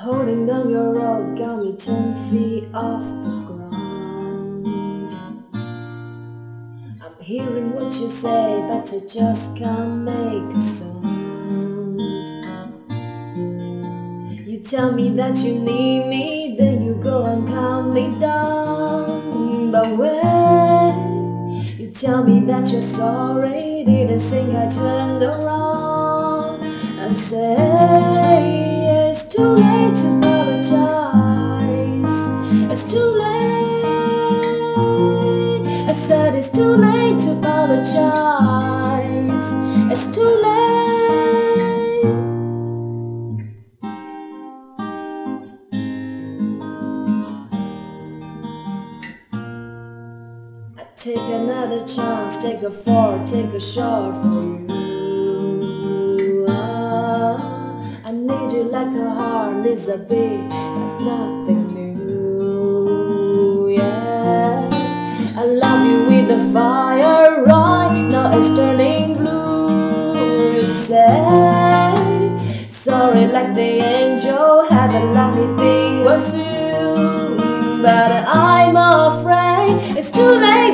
Holding down your rope got me ten feet off the ground. I'm hearing what you say, but I just can't make a sound. You tell me that you need me, then you go and calm me down. But when you tell me that you're sorry, didn't think I turned around. I say it's too late to apologize. It's too late. I said it's too late to apologize. It's too late. I take another chance, take a fall, take a shot for you. Like a heart needs a. That's nothing new. Yeah, I love you with the fire right now. It's turning blue. You say sorry like the angel. Haven't let me think was you, but I'm afraid it's too late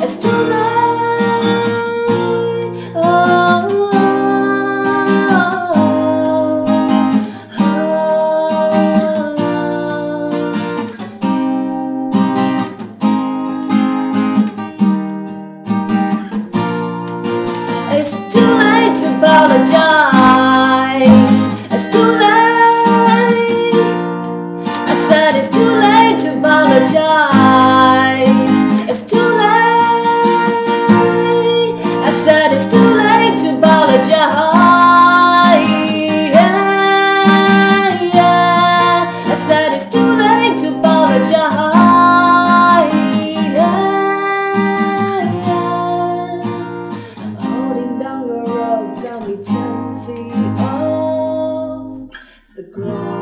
It's too late. It's too late to apologize. the ground.